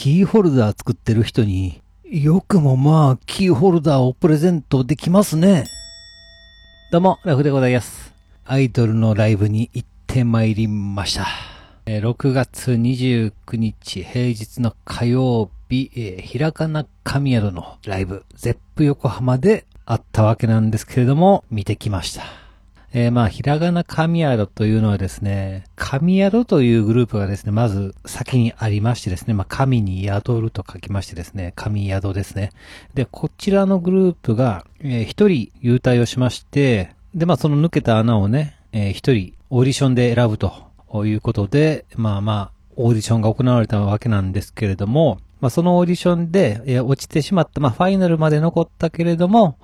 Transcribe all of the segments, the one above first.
キーホルダー作ってる人に、よくもまあ、キーホルダーをプレゼントできますね。どうも、ラフでございます。アイドルのライブに行ってまいりました。6月29日平日の火曜日、えーひらがな神宿のライブ、ゼップ横浜であったわけなんですけれども、見てきました。えーまあ、ひらがな神宿というのはですね、神宿というグループがですね、まず先にありましてですね、まあ、神に宿ると書きましてですね、神宿ですね。で、こちらのグループが、えー一人優退をしまして、で、まあ、その抜けた穴をね、えー一人オーディションで選ぶということで、まあまあ、オーディションが行われたわけなんですけれども、まあ、そのオーディションで、えー落ちてしまった、まあ、ファイナルまで残ったけれども、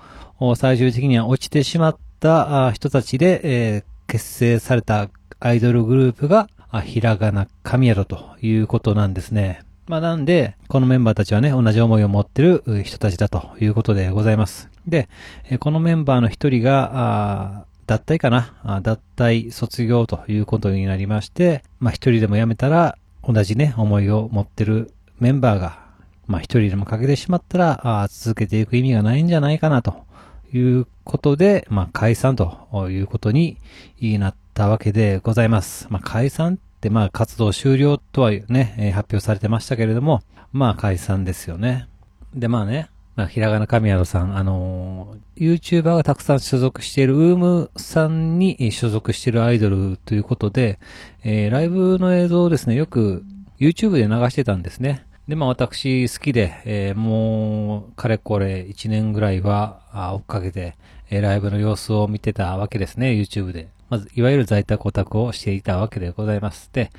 最終的には落ちてしまったた人たちで、えー結成されたアイドルグループが、あひらがな神宿ということなんですね。まあなんで、このメンバーたちはね、同じ思いを持ってる人たちだということでございます。で、えこのメンバーの一人が、あ脱退かなあ脱退卒業ということになりまして、まあ一人でも辞めたら、同じね、思いを持ってるメンバーが、まあ一人でも欠けてしまったら、あ続けていく意味がないんじゃないかなということで、まあ解散ということになったわけでございます。まあ解散ってまあ活動終了とはね、発表されてましたけれども、まあ解散ですよね。でまあね、まあ、ひらがな神宿さん、あのー、YouTuber がたくさん所属しているウームさんに所属しているアイドルということで、えーライブの映像をですね、よく YouTube で流してたんですね。で、まあ私好きで、えーもう、かれこれ1年ぐらいはあ追っかけて、えーライブの様子を見てたわけですね、YouTube で。まず、いわゆる在宅オタクをしていたわけでございます。で、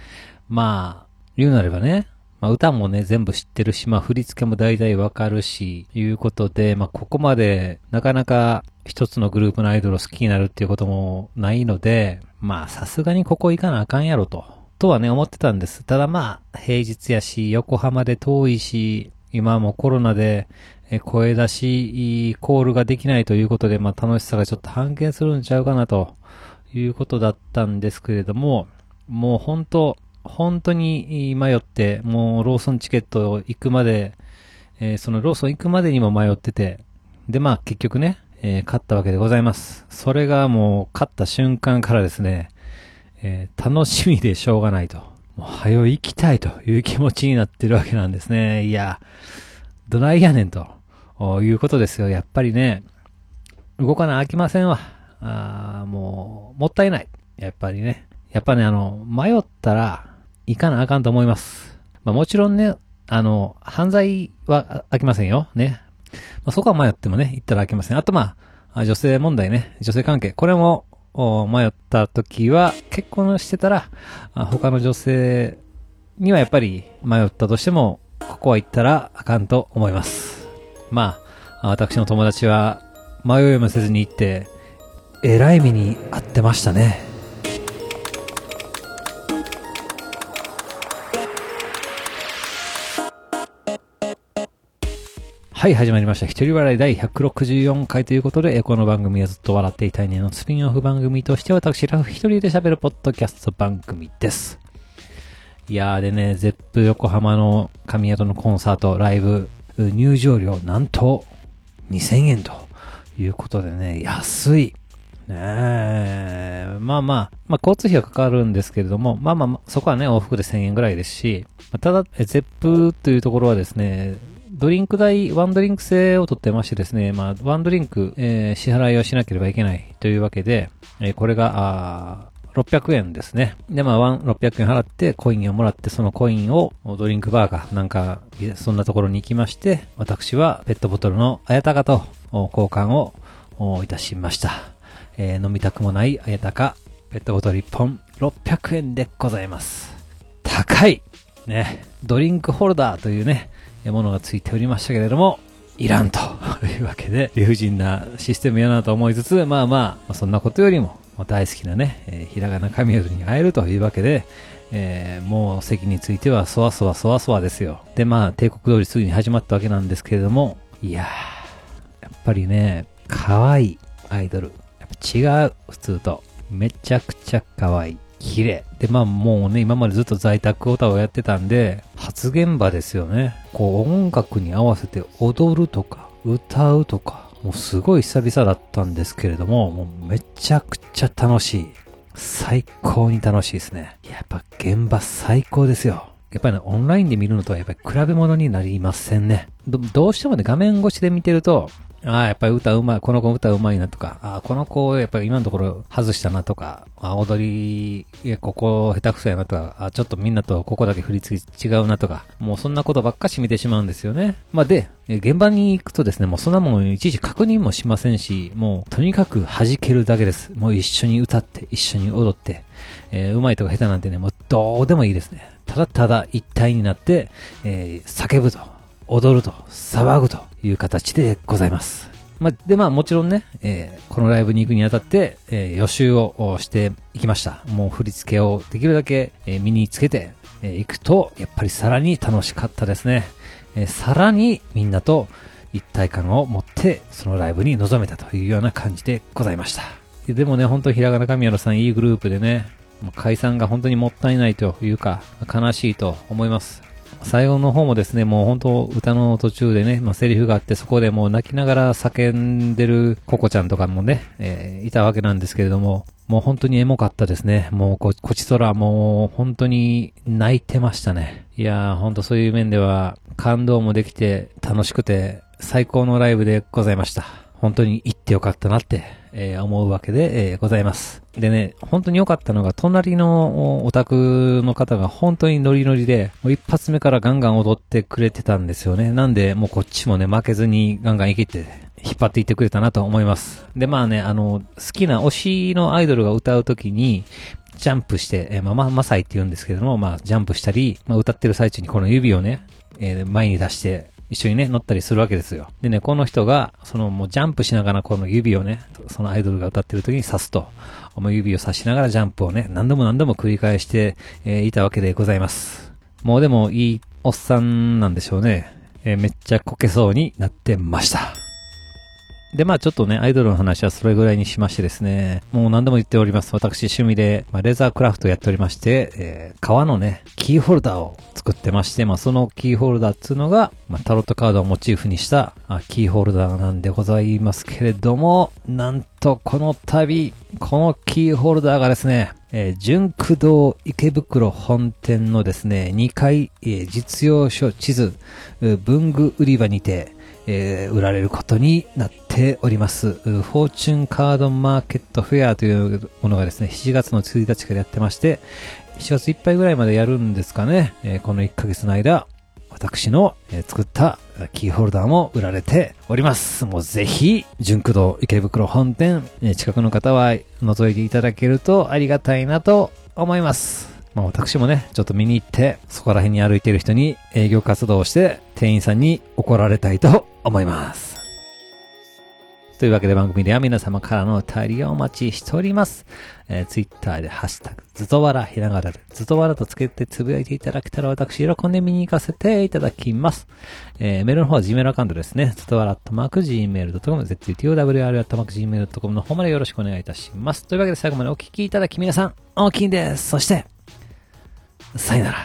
まあ、言うなればね、まあ歌もね、全部知ってるし、まあ振り付けも大体わかるし、いうことで、まあここまでなかなか一つのグループのアイドルを好きになるっていうこともないので、まあさすがにここ行かなあかんやろと。とはね、思ってたんです。ただまあ、平日やし、横浜で遠いし、今もコロナで、声出し、コールができないということで、まあ楽しさがちょっと半減するんちゃうかなということだったんですけれども、もう本当本当に迷って、もうローソンチケット行くまで、えーそのローソン行くまでにも迷ってて、でまあ結局ね、えー勝ったわけでございます。それがもう勝った瞬間からですね、えー楽しみでしょうがないと。もう早行きたいという気持ちになってるわけなんですね。いや、どないやねんということですよ。やっぱりね、動かなあきませんわ。あもう、もったいない。やっぱりね。やっぱね、あの、迷ったら、行かなあかんと思います。まあもちろんね、あの、犯罪は飽きませんよ。ね。まあ、そこは迷ってもね、行ったら飽きません。あとまあ、女性問題ね、女性関係。これも、迷った時は、結婚してたら、他の女性にはやっぱり迷ったとしても、ここは行ったらあかんと思います。まあ、私の友達は、迷いもせずに行って、えらい目に遭ってましたね。はい、始まりました。一人笑い第164回ということで、この番組はずっと笑っていたいねのスピンオフ番組として私、ラフ一人で喋るポッドキャスト番組です。いやーでね、ゼップ横浜の神宿のコンサート、ライブ、入場料なんと2000円ということでね、安い。ねえ、まあまあ、まあ交通費はかかるんですけれども、まあまあ、そこはね、往復で1000円ぐらいですし、ただ、えゼップというところはですね、ドリンク代、ワンドリンク制を取ってましてですね、まあ、ワンドリンク、えー支払いをしなければいけないというわけで、えーこれが、あー600円ですね。で、まあ、ワン、600円払って、コインをもらって、そのコインを、ドリンクバーか、なんか、そんなところに行きまして、私は、ペットボトルのあやたかと、交換を、いたしました。えー飲みたくもないあやたか、ペットボトル1本、600円でございます。高いね、ドリンクホルダーというね、ものがついておりましたけれども、いらんと いうわけで、理不尽なシステムやなと思いつつ、まあまあ、そんなことよりも、大好きなね、えーひらがな神宿に会えるというわけで、えーもう席についてはそわそわそわそわですよ。で、まあ、帝国通りすぐに始まったわけなんですけれども、いやー、やっぱりね、可愛いアイドル。やっぱ違う、普通と。めちゃくちゃ可愛い。綺麗。で、まあもうね、今までずっと在宅歌をやってたんで、初現場ですよね。こう音楽に合わせて踊るとか、歌うとか、もうすごい久々だったんですけれども、もうめちゃくちゃ楽しい。最高に楽しいですね。やっぱ現場最高ですよ。やっぱりね、オンラインで見るのとはやっぱり比べ物になりませんね。ど、どうしてもね、画面越しで見てると、ああ、やっぱり歌うまい、この子歌うまいなとか、ああ、この子、やっぱり今のところ外したなとか、あ踊り、いや、ここ下手くそやなとか、あちょっとみんなとここだけ振り付け違うなとか、もうそんなことばっかし見てしまうんですよね。まあで、現場に行くとですね、もうそんなもんいちいち確認もしませんし、もうとにかく弾けるだけです。もう一緒に歌って、一緒に踊って、えー、うまいとか下手なんてね、もうどうでもいいですね。ただただ一体になって、えー、叫ぶと、踊ると、騒ぐという形でございます。まあ、で、まあもちろんね、えー、このライブに行くにあたって、えー、予習をしていきました。もう振り付けをできるだけ、えー、身につけて、えー、行くと、やっぱりさらに楽しかったですね。えー、さらにみんなと一体感を持って、そのライブに臨めたというような感じでございました。でもね、本当ひらがな神原さんいいグループでね、解散が本当にもったいないというか、悲しいと思います。最後の方もですね、もう本当歌の途中でね、まあ、セリフがあってそこでもう泣きながら叫んでるココちゃんとかもね、えー、いたわけなんですけれども、もう本当にエモかったですね。もうこ、こちとらもう本当に泣いてましたね。いやー、本当そういう面では感動もできて楽しくて最高のライブでございました。本当に行ってよかったなってえー、思うわけで、えー、ございます。でね、本当に良かったのが、隣のお宅の方が本当にノリノリで、もう一発目からガンガン踊ってくれてたんですよね。なんで、もうこっちもね、負けずにガンガン生きて、引っ張っていってくれたなと思います。で、まあね、あの、好きな推しのアイドルが歌うときに、ジャンプして、えー、まあ、ま、マサイって言うんですけども、まあ、ジャンプしたり、まあ、歌ってる最中にこの指をね、えー、前に出して、一緒にね、乗ったりするわけですよ。でね、この人が、そのもうジャンプしながらこの指をね、そのアイドルが歌ってる時に刺すと、もう指を刺しながらジャンプをね、何度も何度も繰り返して、えー、いたわけでございます。もうでもいいおっさんなんでしょうね。えー、めっちゃこけそうになってました。で、まあちょっとね、アイドルの話はそれぐらいにしましてですね、もう何度も言っております。私趣味で、まあ、レザークラフトやっておりまして、えー、革のね、キーホルダーを作ってまして、まあそのキーホルダーっていうのが、まあタロットカードをモチーフにしたあキーホルダーなんでございますけれども、なんとこの度、このキーホルダーがですね、えー、純駆動池袋本店のですね、2階、えー、実用書地図、文具売り場にて、えー、売られることになってております。フォーチュンカードマーケットフェアというものがですね、7月の1日からやってまして、7月いっぱいぐらいまでやるんですかね。えー、この1ヶ月の間、私の、え、作ったキーホルダーも売られております。もうぜひ、純駆動池袋本店、え、近くの方は覗いていただけるとありがたいなと思います。まあ私もね、ちょっと見に行って、そこら辺に歩いている人に営業活動をして、店員さんに怒られたいと思います。というわけで番組では皆様からのお便りをお待ちしております。えー、ツイッターでハッシュタグ、ずとわら、ひながらで、ずとわらとつけてつぶやいていただけたら私喜んで見に行かせていただきます。えー、メールの方は Gmail アカウントですね。ずとわらっとマーク Gmail.com、zutowr っとマーク Gmail.com の方までよろしくお願いいたします。というわけで最後までお聞きいただき皆さん、大きいんです。そして、さよなら。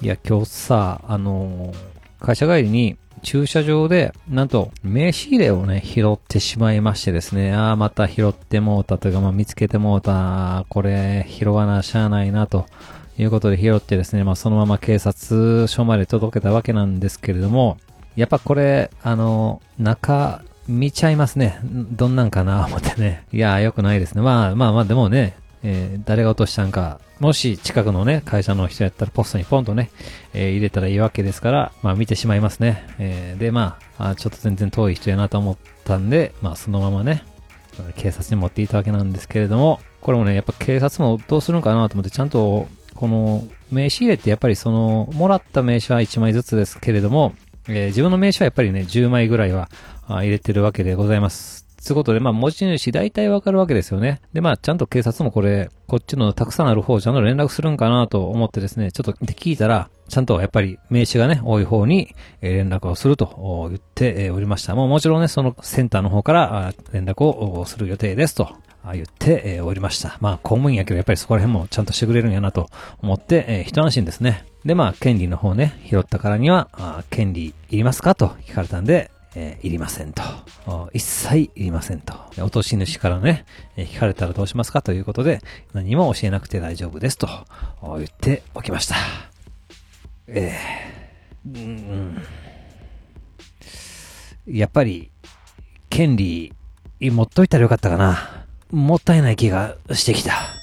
いや、今日さ、あのー、会社帰りに駐車場で、なんと、名刺入れをね、拾ってしまいましてですね、ああ、また拾ってもうたというか、まあ、見つけてもうた、これ、拾わなしゃあないな、ということで拾ってですね、まあ、そのまま警察署まで届けたわけなんですけれども、やっぱこれ、あの、中、見ちゃいますね。どんなんかな、思ってね。いや、良くないですね。まあまあまあ、でもね、えー、誰が落としたんか、もし近くのね、会社の人やったらポストにポンとね、えー、入れたらいいわけですから、まあ見てしまいますね。えー、で、まああ、ちょっと全然遠い人やなと思ったんで、まあそのままね、警察に持っていたわけなんですけれども、これもね、やっぱ警察もどうするのかなと思って、ちゃんと、この名刺入れってやっぱりその、もらった名刺は1枚ずつですけれども、えー、自分の名刺はやっぱりね、10枚ぐらいは入れてるわけでございます。つうことで、まあ、持ち主大体わかるわけですよね。で、まあ、ちゃんと警察もこれ、こっちのたくさんある方ちゃんと連絡するんかなと思ってですね、ちょっと聞いたら、ちゃんとやっぱり名刺がね、多い方に連絡をすると言っておりました。もうもちろんね、そのセンターの方から連絡をする予定ですと言って、おりました。まあ、公務員やけど、やっぱりそこら辺もちゃんとしてくれるんやなと思って、えー、一安心ですね。で、まあ、権利の方ね、拾ったからには、あ権利いりますかと聞かれたんで、えー、いりませんと。一切いりませんと。落とし主からね、えー、聞かれたらどうしますかということで、何も教えなくて大丈夫ですと言っておきました。えー、うん、やっぱり、権利、持っといたらよかったかな。もったいない気がしてきた。